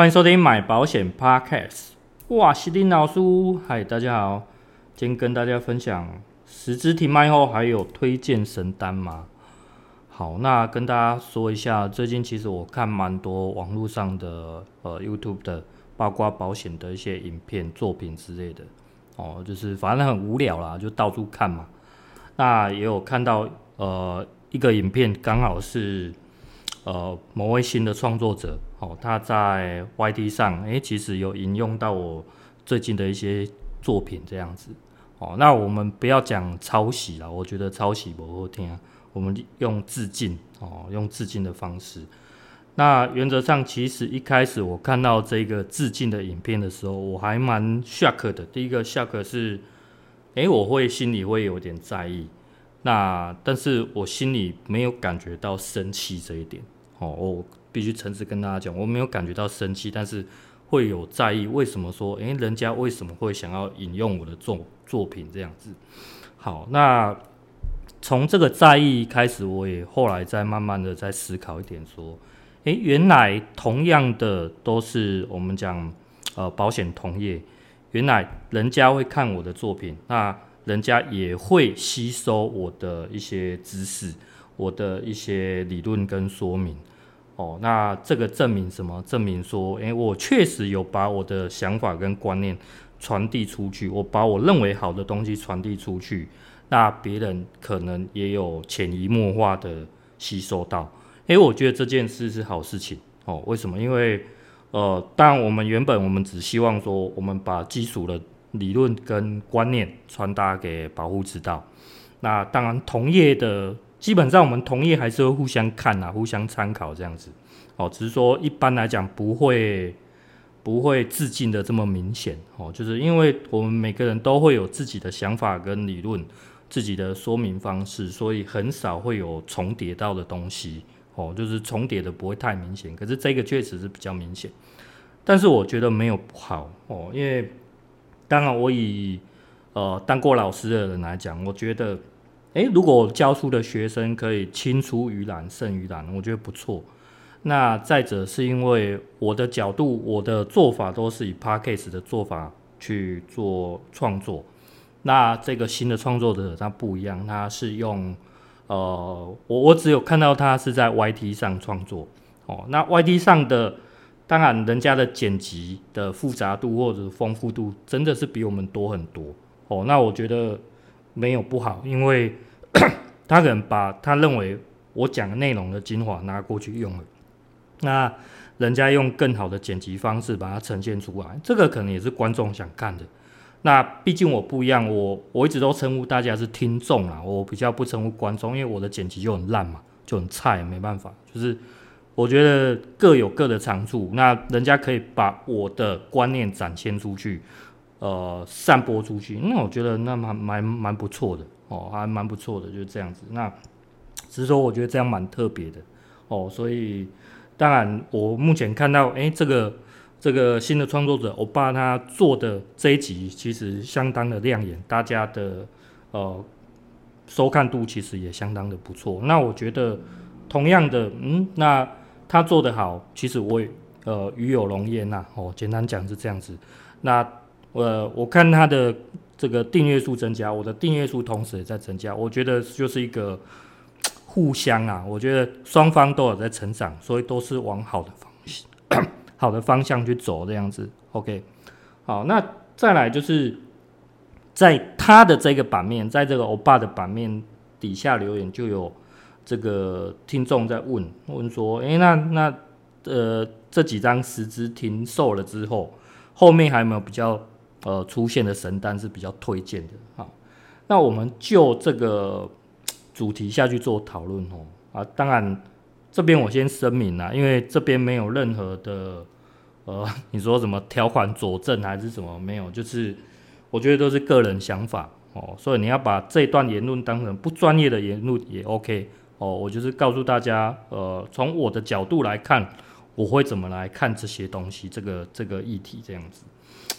欢迎收听买保险 Podcast。哇，西丁老师，嗨，大家好，今天跟大家分享十支停卖后还有推荐神单吗？好，那跟大家说一下，最近其实我看蛮多网络上的呃 YouTube 的八卦保险的一些影片、作品之类的哦，就是反正很无聊啦，就到处看嘛。那也有看到呃一个影片，刚好是呃某位新的创作者。哦，他在 YT 上，诶，其实有引用到我最近的一些作品这样子。哦，那我们不要讲抄袭了，我觉得抄袭不好听，我们用致敬，哦，用致敬的方式。那原则上，其实一开始我看到这个致敬的影片的时候，我还蛮 shock 的。第一个 shock 是，诶，我会心里会有点在意，那但是我心里没有感觉到生气这一点。哦，我必须诚实跟大家讲，我没有感觉到生气，但是会有在意。为什么说，诶，人家为什么会想要引用我的作作品这样子？好，那从这个在意开始，我也后来再慢慢的在思考一点，说，诶，原来同样的都是我们讲呃保险同业，原来人家会看我的作品，那人家也会吸收我的一些知识，我的一些理论跟说明。哦，那这个证明什么？证明说，诶，我确实有把我的想法跟观念传递出去，我把我认为好的东西传递出去，那别人可能也有潜移默化的吸收到。诶，我觉得这件事是好事情。哦，为什么？因为，呃，当然我们原本我们只希望说，我们把基础的理论跟观念传达给保护知道。那当然，同业的。基本上我们同业还是会互相看啊，互相参考这样子，哦，只是说一般来讲不会不会致敬的这么明显哦，就是因为我们每个人都会有自己的想法跟理论，自己的说明方式，所以很少会有重叠到的东西哦，就是重叠的不会太明显。可是这个确实是比较明显，但是我觉得没有不好哦，因为当然我以呃当过老师的人来讲，我觉得。诶，如果教书的学生可以青出于蓝胜于蓝，我觉得不错。那再者是因为我的角度，我的做法都是以 Podcast 的做法去做创作。那这个新的创作者他不一样，他是用呃，我我只有看到他是在 YT 上创作哦。那 YT 上的，当然人家的剪辑的复杂度或者丰富度真的是比我们多很多哦。那我觉得。没有不好，因为 他可能把他认为我讲的内容的精华拿过去用了，那人家用更好的剪辑方式把它呈现出来，这个可能也是观众想看的。那毕竟我不一样，我我一直都称呼大家是听众啦，我比较不称呼观众，因为我的剪辑就很烂嘛，就很菜，没办法。就是我觉得各有各的长处，那人家可以把我的观念展现出去。呃，散播出去，那我觉得那蛮蛮蛮不错的哦，还蛮不错的，就是这样子。那只是说，我觉得这样蛮特别的哦，所以当然我目前看到，哎，这个这个新的创作者欧巴他做的这一集其实相当的亮眼，大家的呃收看度其实也相当的不错。那我觉得同样的，嗯，那他做得好，其实我也呃与有荣焉呐。哦，简单讲是这样子。那呃，我看他的这个订阅数增加，我的订阅数同时也在增加，我觉得就是一个互相啊，我觉得双方都有在成长，所以都是往好的方向，好的方向去走这样子。OK，好，那再来就是在他的这个版面，在这个欧巴的版面底下留言，就有这个听众在问问说，诶，那那呃这几张十支停售了之后，后面还有没有比较？呃，出现的神单是比较推荐的。哈，那我们就这个主题下去做讨论哦。啊，当然，这边我先声明啦，因为这边没有任何的，呃，你说什么条款佐证还是什么没有，就是我觉得都是个人想法哦，所以你要把这段言论当成不专业的言论也 OK 哦，我就是告诉大家，呃，从我的角度来看，我会怎么来看这些东西，这个这个议题这样子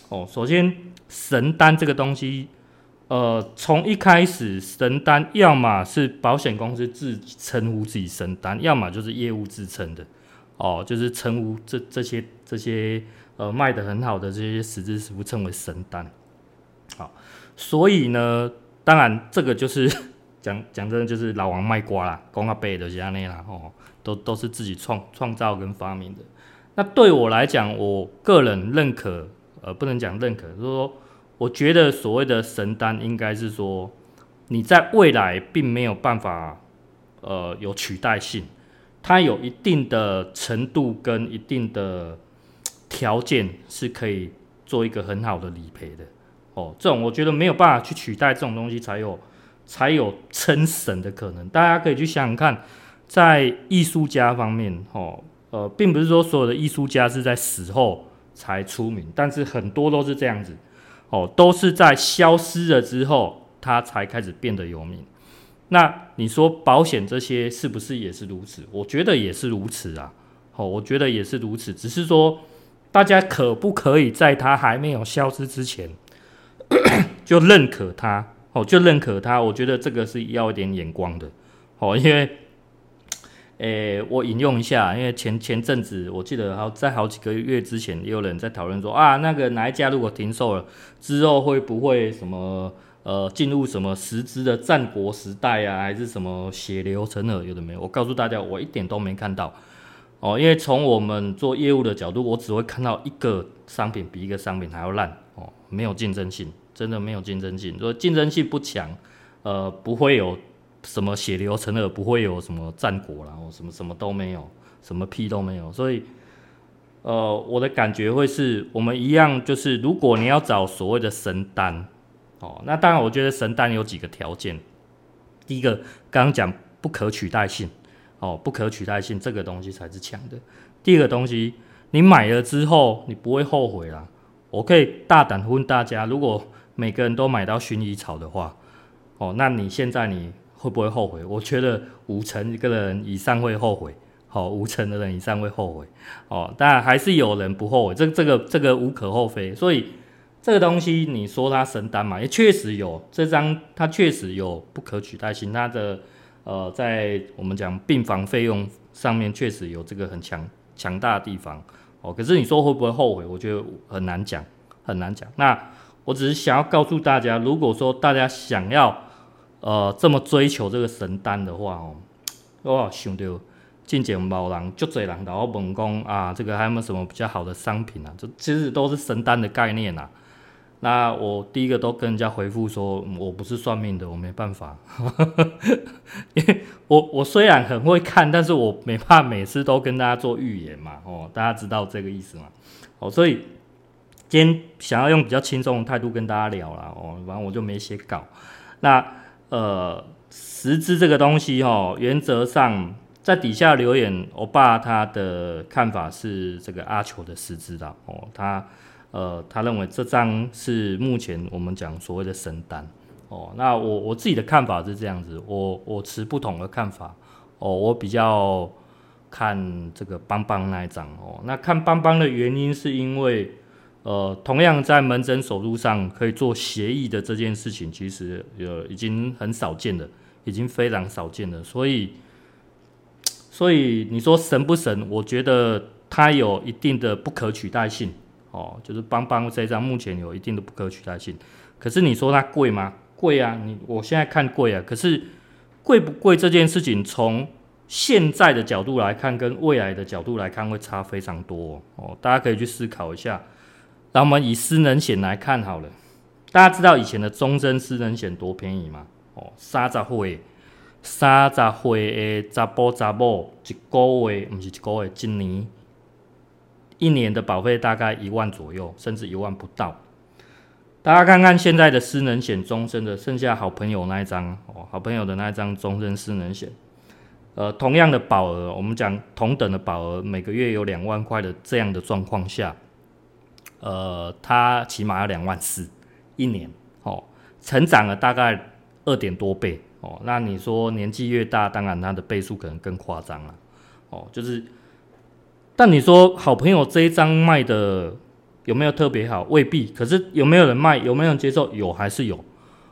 哦。首先，神单这个东西。呃，从一开始，神单要么是保险公司自称呼自己神单，要么就是业务自称的，哦，就是称呼这这些这些呃卖得很好的这些实支实付称为神单，好，所以呢，当然这个就是 讲讲真的，就是老王卖瓜啦，公阿伯的这样那啦，哦，都都是自己创创造跟发明的。那对我来讲，我个人认可，呃，不能讲认可，就是说。我觉得所谓的神单，应该是说你在未来并没有办法，呃，有取代性，它有一定的程度跟一定的条件是可以做一个很好的理赔的。哦，这种我觉得没有办法去取代这种东西，才有才有称神的可能。大家可以去想想看，在艺术家方面，哦，呃，并不是说所有的艺术家是在死后才出名，但是很多都是这样子。哦，都是在消失了之后，他才开始变得有名。那你说保险这些是不是也是如此？我觉得也是如此啊。哦，我觉得也是如此。只是说，大家可不可以在他还没有消失之前，就认可他？哦，就认可他。我觉得这个是要一点眼光的。哦，因为。诶、我引用一下，因为前前阵子我记得好在好几个月之前，也有人在讨论说啊，那个哪一家如果停售了之后，会不会什么呃进入什么实支的战国时代啊，还是什么血流成河？有的没有？我告诉大家，我一点都没看到哦，因为从我们做业务的角度，我只会看到一个商品比一个商品还要烂哦，没有竞争性，真的没有竞争性。说竞争性不强，呃，不会有。什么血流成河，不会有什么战国啦，什么什么都没有，什么屁都没有。所以，呃，我的感觉会是我们一样，就是如果你要找所谓的神丹，哦，那当然我觉得神丹有几个条件。第一个，刚刚讲不可取代性，哦，不可取代性这个东西才是强的。第二个东西，你买了之后你不会后悔啦。我可以大胆问大家，如果每个人都买到薰衣草的话，哦，那你现在你。会不会后悔？我觉得五成一个人以上会后悔，好，五成的人以上会后悔，哦，但还是有人不后悔，这这个这个无可厚非。所以这个东西你说它神丹嘛，也确实有这张，它确实有不可取代性，它的呃，在我们讲病房费用上面确实有这个很强强大的地方，哦，可是你说会不会后悔？我觉得很难讲，很难讲。那我只是想要告诉大家，如果说大家想要。呃，这么追求这个神丹的话哦，我想到进前某人就济人，然后问讲啊，这个还有没有什么比较好的商品啊？这其实都是神丹的概念呐。那我第一个都跟人家回复说，我不是算命的，我没办法，因 为我我虽然很会看，但是我没办法每次都跟大家做预言嘛。哦，大家知道这个意思吗？哦，所以今天想要用比较轻松的态度跟大家聊啦。哦，反正我就没写稿，那。呃，十支这个东西哈，原则上在底下留言，欧巴他的看法是这个阿球的十支的哦，他呃他认为这张是目前我们讲所谓的神单哦，那我我自己的看法是这样子，我我持不同的看法哦，我比较看这个邦邦那一张哦，那看邦邦的原因是因为。呃，同样在门诊手术上可以做协议的这件事情，其实呃已经很少见了，已经非常少见了。所以，所以你说神不神？我觉得它有一定的不可取代性哦，就是邦邦这张目前有一定的不可取代性。可是你说它贵吗？贵啊！你我现在看贵啊。可是贵不贵这件事情，从现在的角度来看，跟未来的角度来看，会差非常多哦。大家可以去思考一下。那我们以失能险来看好了，大家知道以前的终身失能险多便宜吗？哦，三十岁，三十岁的查甫查某，一个月不是一个月，一年，一年的保费大概一万左右，甚至一万不到。大家看看现在的失能险终身的，剩下好朋友那一张哦，好朋友的那一张终身失能险，呃，同样的保额，我们讲同等的保额，每个月有两万块的这样的状况下，呃，它起码要两万四一年，哦，成长了大概二点多倍，哦，那你说年纪越大，当然它的倍数可能更夸张了，哦，就是，但你说好朋友这一张卖的有没有特别好？未必，可是有没有人卖？有没有人接受？有还是有？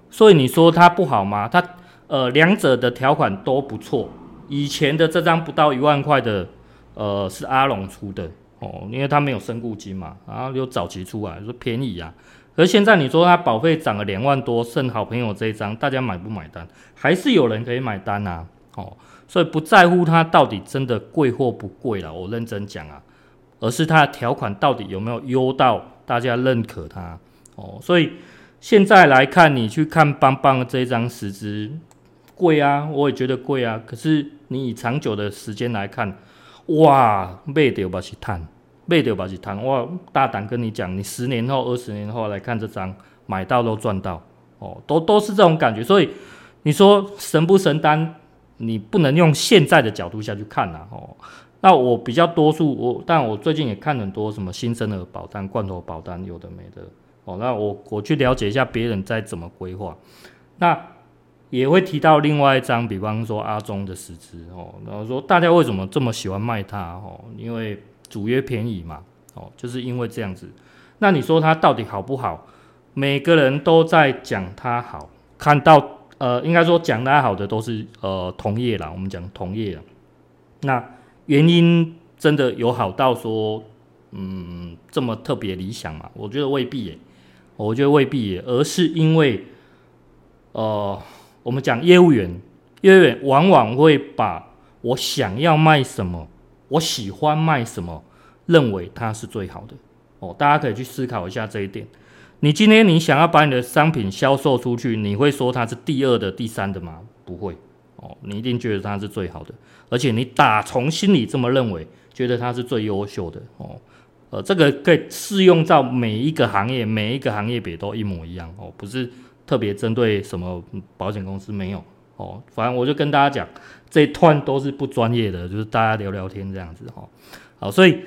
所以你说它不好吗？它呃，两者的条款都不错。以前的这张不到一万块的，呃，是阿龙出的哦，因为他没有身故金嘛，然后又早期出来说便宜啊。可是现在你说他保费涨了两万多，剩好朋友这一张，大家买不买单？还是有人可以买单啊？哦，所以不在乎它到底真的贵或不贵了，我认真讲啊，而是它的条款到底有没有优到大家认可它哦。所以现在来看，你去看邦邦这一张实支。贵啊，我也觉得贵啊。可是你以长久的时间来看，哇，卖掉吧是赚，卖掉吧是赚。我，大胆跟你讲，你十年后、二十年后来看这张，买到都赚到哦，都都是这种感觉。所以你说神不神单，你不能用现在的角度下去看呐、哦，那我比较多数我，但我最近也看很多什么新生儿保单、罐头保单，有的没的。哦，那我我去了解一下别人在怎么规划，那。也会提到另外一张，比方说阿中的十支哦，然后说大家为什么这么喜欢卖它哦？因为主约便宜嘛，哦，就是因为这样子。那你说它到底好不好？每个人都在讲它好，看到呃，应该说讲它好的都是呃同业啦，我们讲同业。那原因真的有好到说嗯这么特别理想吗？我觉得未必耶，我觉得未必耶，而是因为呃。我们讲业务员，业务员往往会把我想要卖什么，我喜欢卖什么，认为它是最好的。哦，大家可以去思考一下这一点。你今天你想要把你的商品销售出去，你会说它是第二的、第三的吗？不会。哦，你一定觉得它是最好的，而且你打从心里这么认为，觉得它是最优秀的。哦，呃，这个可以适用到每一个行业，每一个行业别都一模一样。哦，不是。特别针对什么保险公司没有哦，反正我就跟大家讲，这一段都是不专业的，就是大家聊聊天这样子哈。好，所以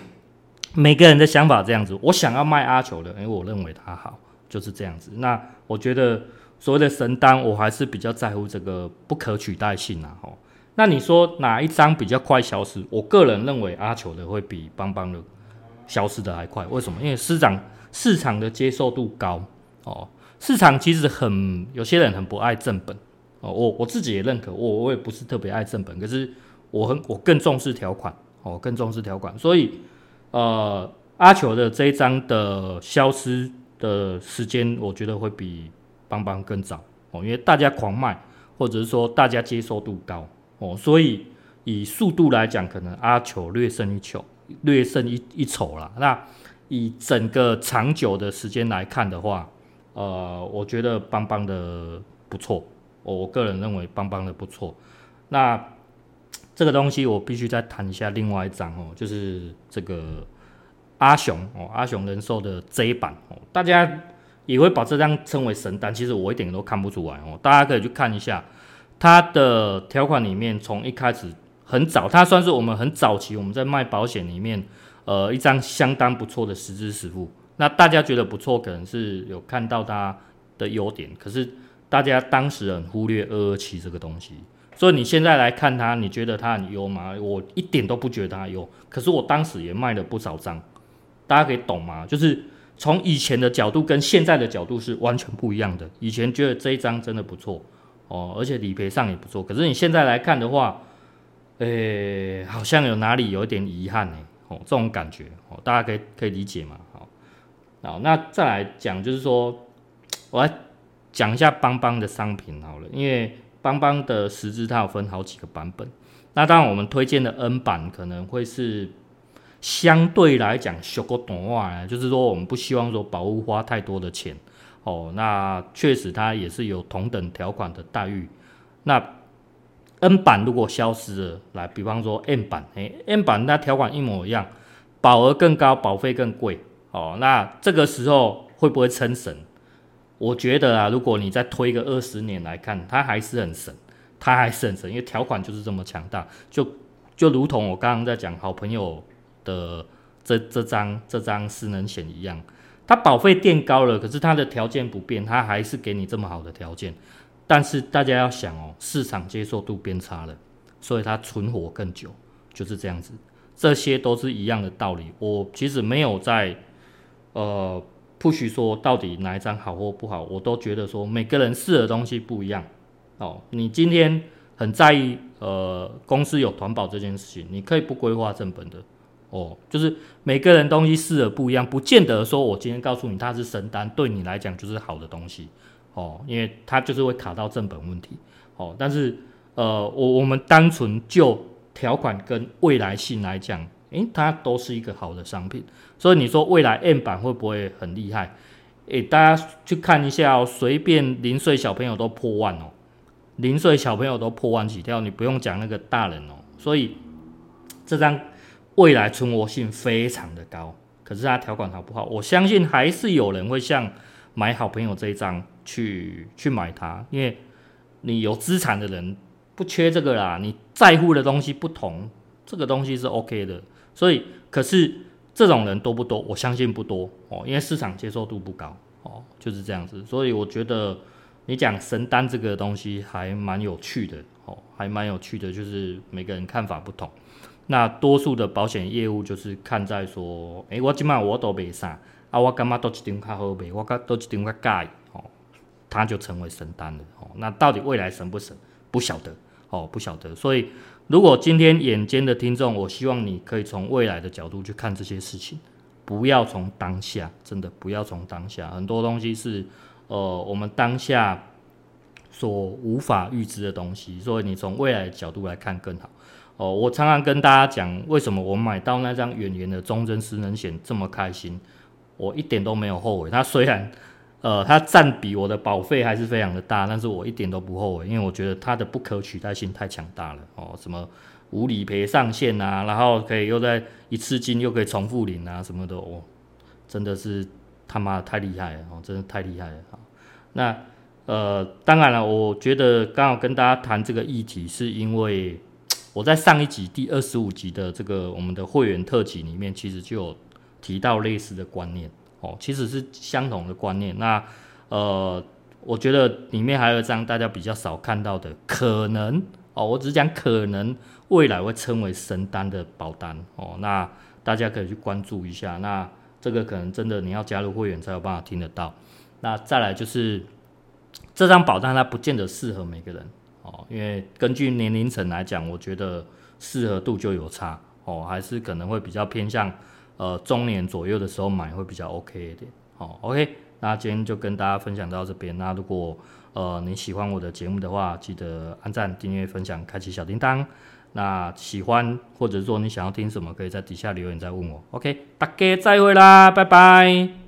每个人的想法这样子，我想要卖阿球的，因为我认为它好，就是这样子。那我觉得所谓的神单，我还是比较在乎这个不可取代性啊。哈，那你说哪一张比较快消失？我个人认为阿球的会比邦邦的消失的还快。为什么？因为市场市场的接受度高哦。市场其实很，有些人很不爱正本哦，我我自己也认可，我我也不是特别爱正本，可是我很我更重视条款哦，更重视条款，所以呃阿球的这一张的消失的时间，我觉得会比邦邦更早哦，因为大家狂卖，或者是说大家接受度高哦，所以以速度来讲，可能阿球略胜一筹，略胜一一筹啦。那以整个长久的时间来看的话，呃，我觉得邦邦的不错，我我个人认为邦邦的不错。那这个东西我必须再谈一下另外一张哦，就是这个阿雄哦，阿雄人寿的 J 版哦，大家也会把这张称为神单，其实我一点都看不出来哦，大家可以去看一下它的条款里面，从一开始很早，它算是我们很早期我们在卖保险里面，呃，一张相当不错的实支实付。那大家觉得不错，可能是有看到它的优点，可是大家当时很忽略二二七这个东西，所以你现在来看它，你觉得它很优吗？我一点都不觉得它优，可是我当时也卖了不少张，大家可以懂吗？就是从以前的角度跟现在的角度是完全不一样的。以前觉得这一张真的不错哦，而且理赔上也不错，可是你现在来看的话，诶、好像有哪里有一点遗憾呢？哦，这种感觉哦，大家可以可以理解吗？好，那再来讲，就是说，我来讲一下邦邦的商品好了，因为邦邦的实支它有分好几个版本。那当然，我们推荐的 N 版可能会是相对来讲小个短话，就是说我们不希望说保护花太多的钱哦。那确实它也是有同等条款的待遇。那 N 版如果消失了，来，比方说 M 版，诶，M 版那条款一模一样，保额更高，保费更贵。哦，那这个时候会不会称神？我觉得啊，如果你再推个二十年来看，它还是很神。它还是很神，因为条款就是这么强大，就就如同我刚刚在讲好朋友的这这张这张失能险一样，它保费垫高了，可是它的条件不变，它还是给你这么好的条件。但是大家要想哦，市场接受度变差了，所以它存活更久，就是这样子。这些都是一样的道理。我其实没有在呃。不许说到底哪一张好或不好，我都觉得说每个人试的东西不一样。哦，你今天很在意呃公司有团保这件事情，你可以不规划正本的。哦，就是每个人东西试的不一样，不见得说我今天告诉你它是神单，对你来讲就是好的东西。哦，因为它就是会卡到正本问题。哦，但是呃我我们单纯就条款跟未来性来讲。诶，它都是一个好的商品，所以你说未来 M 版会不会很厉害？诶，大家去看一下哦，随便零岁小朋友都破万哦，零岁小朋友都破万起跳，你不用讲那个大人哦。所以这张未来存活性非常的高，可是它条款好不好？我相信还是有人会像买好朋友这一张去去买它，因为你有资产的人不缺这个啦，你在乎的东西不同，这个东西是 OK 的。所以，可是这种人多不多？我相信不多哦，因为市场接受度不高哦，就是这样子。所以我觉得你讲神单这个东西还蛮有趣的哦，还蛮有趣的，就是每个人看法不同。那多数的保险业务就是看在说，诶、我今晚我都没啥啊，我干嘛都一张卡好卖，我干都一张卡盖哦，他就成为神单了哦。那到底未来神不神？不晓得哦，不晓得。所以。如果今天眼尖的听众，我希望你可以从未来的角度去看这些事情，不要从当下，真的不要从当下，很多东西是呃我们当下所无法预知的东西，所以你从未来的角度来看更好。哦、呃，我常常跟大家讲，为什么我买到那张远远的终身失能险这么开心，我一点都没有后悔。它虽然。呃，它占比我的保费还是非常的大，但是我一点都不后悔，因为我觉得它的不可取代性太强大了哦。什么无理赔上限啊，然后可以又在一次金又可以重复领啊什么的哦，真的是他妈的太厉害了哦，真的太厉害了。那呃，当然了，我觉得刚好跟大家谈这个议题，是因为 我在上一集第二十五集的这个我们的会员特辑里面，其实就有提到类似的观念。哦，其实是相同的观念。那呃，我觉得里面还有一张大家比较少看到的，可能哦，我只讲可能未来会称为神单的保单哦。那大家可以去关注一下。那这个可能真的你要加入会员才有办法听得到。那再来就是这张保单它不见得适合每个人哦，因为根据年龄层来讲，我觉得适合度就有差哦，还是可能会比较偏向。呃，中年左右的时候买会比较 OK 一点。好，OK，那今天就跟大家分享到这边。那如果呃你喜欢我的节目的话，记得按赞、订阅、分享、开启小铃铛。那喜欢或者说你想要听什么，可以在底下留言再问我。OK，大家再会啦，拜拜。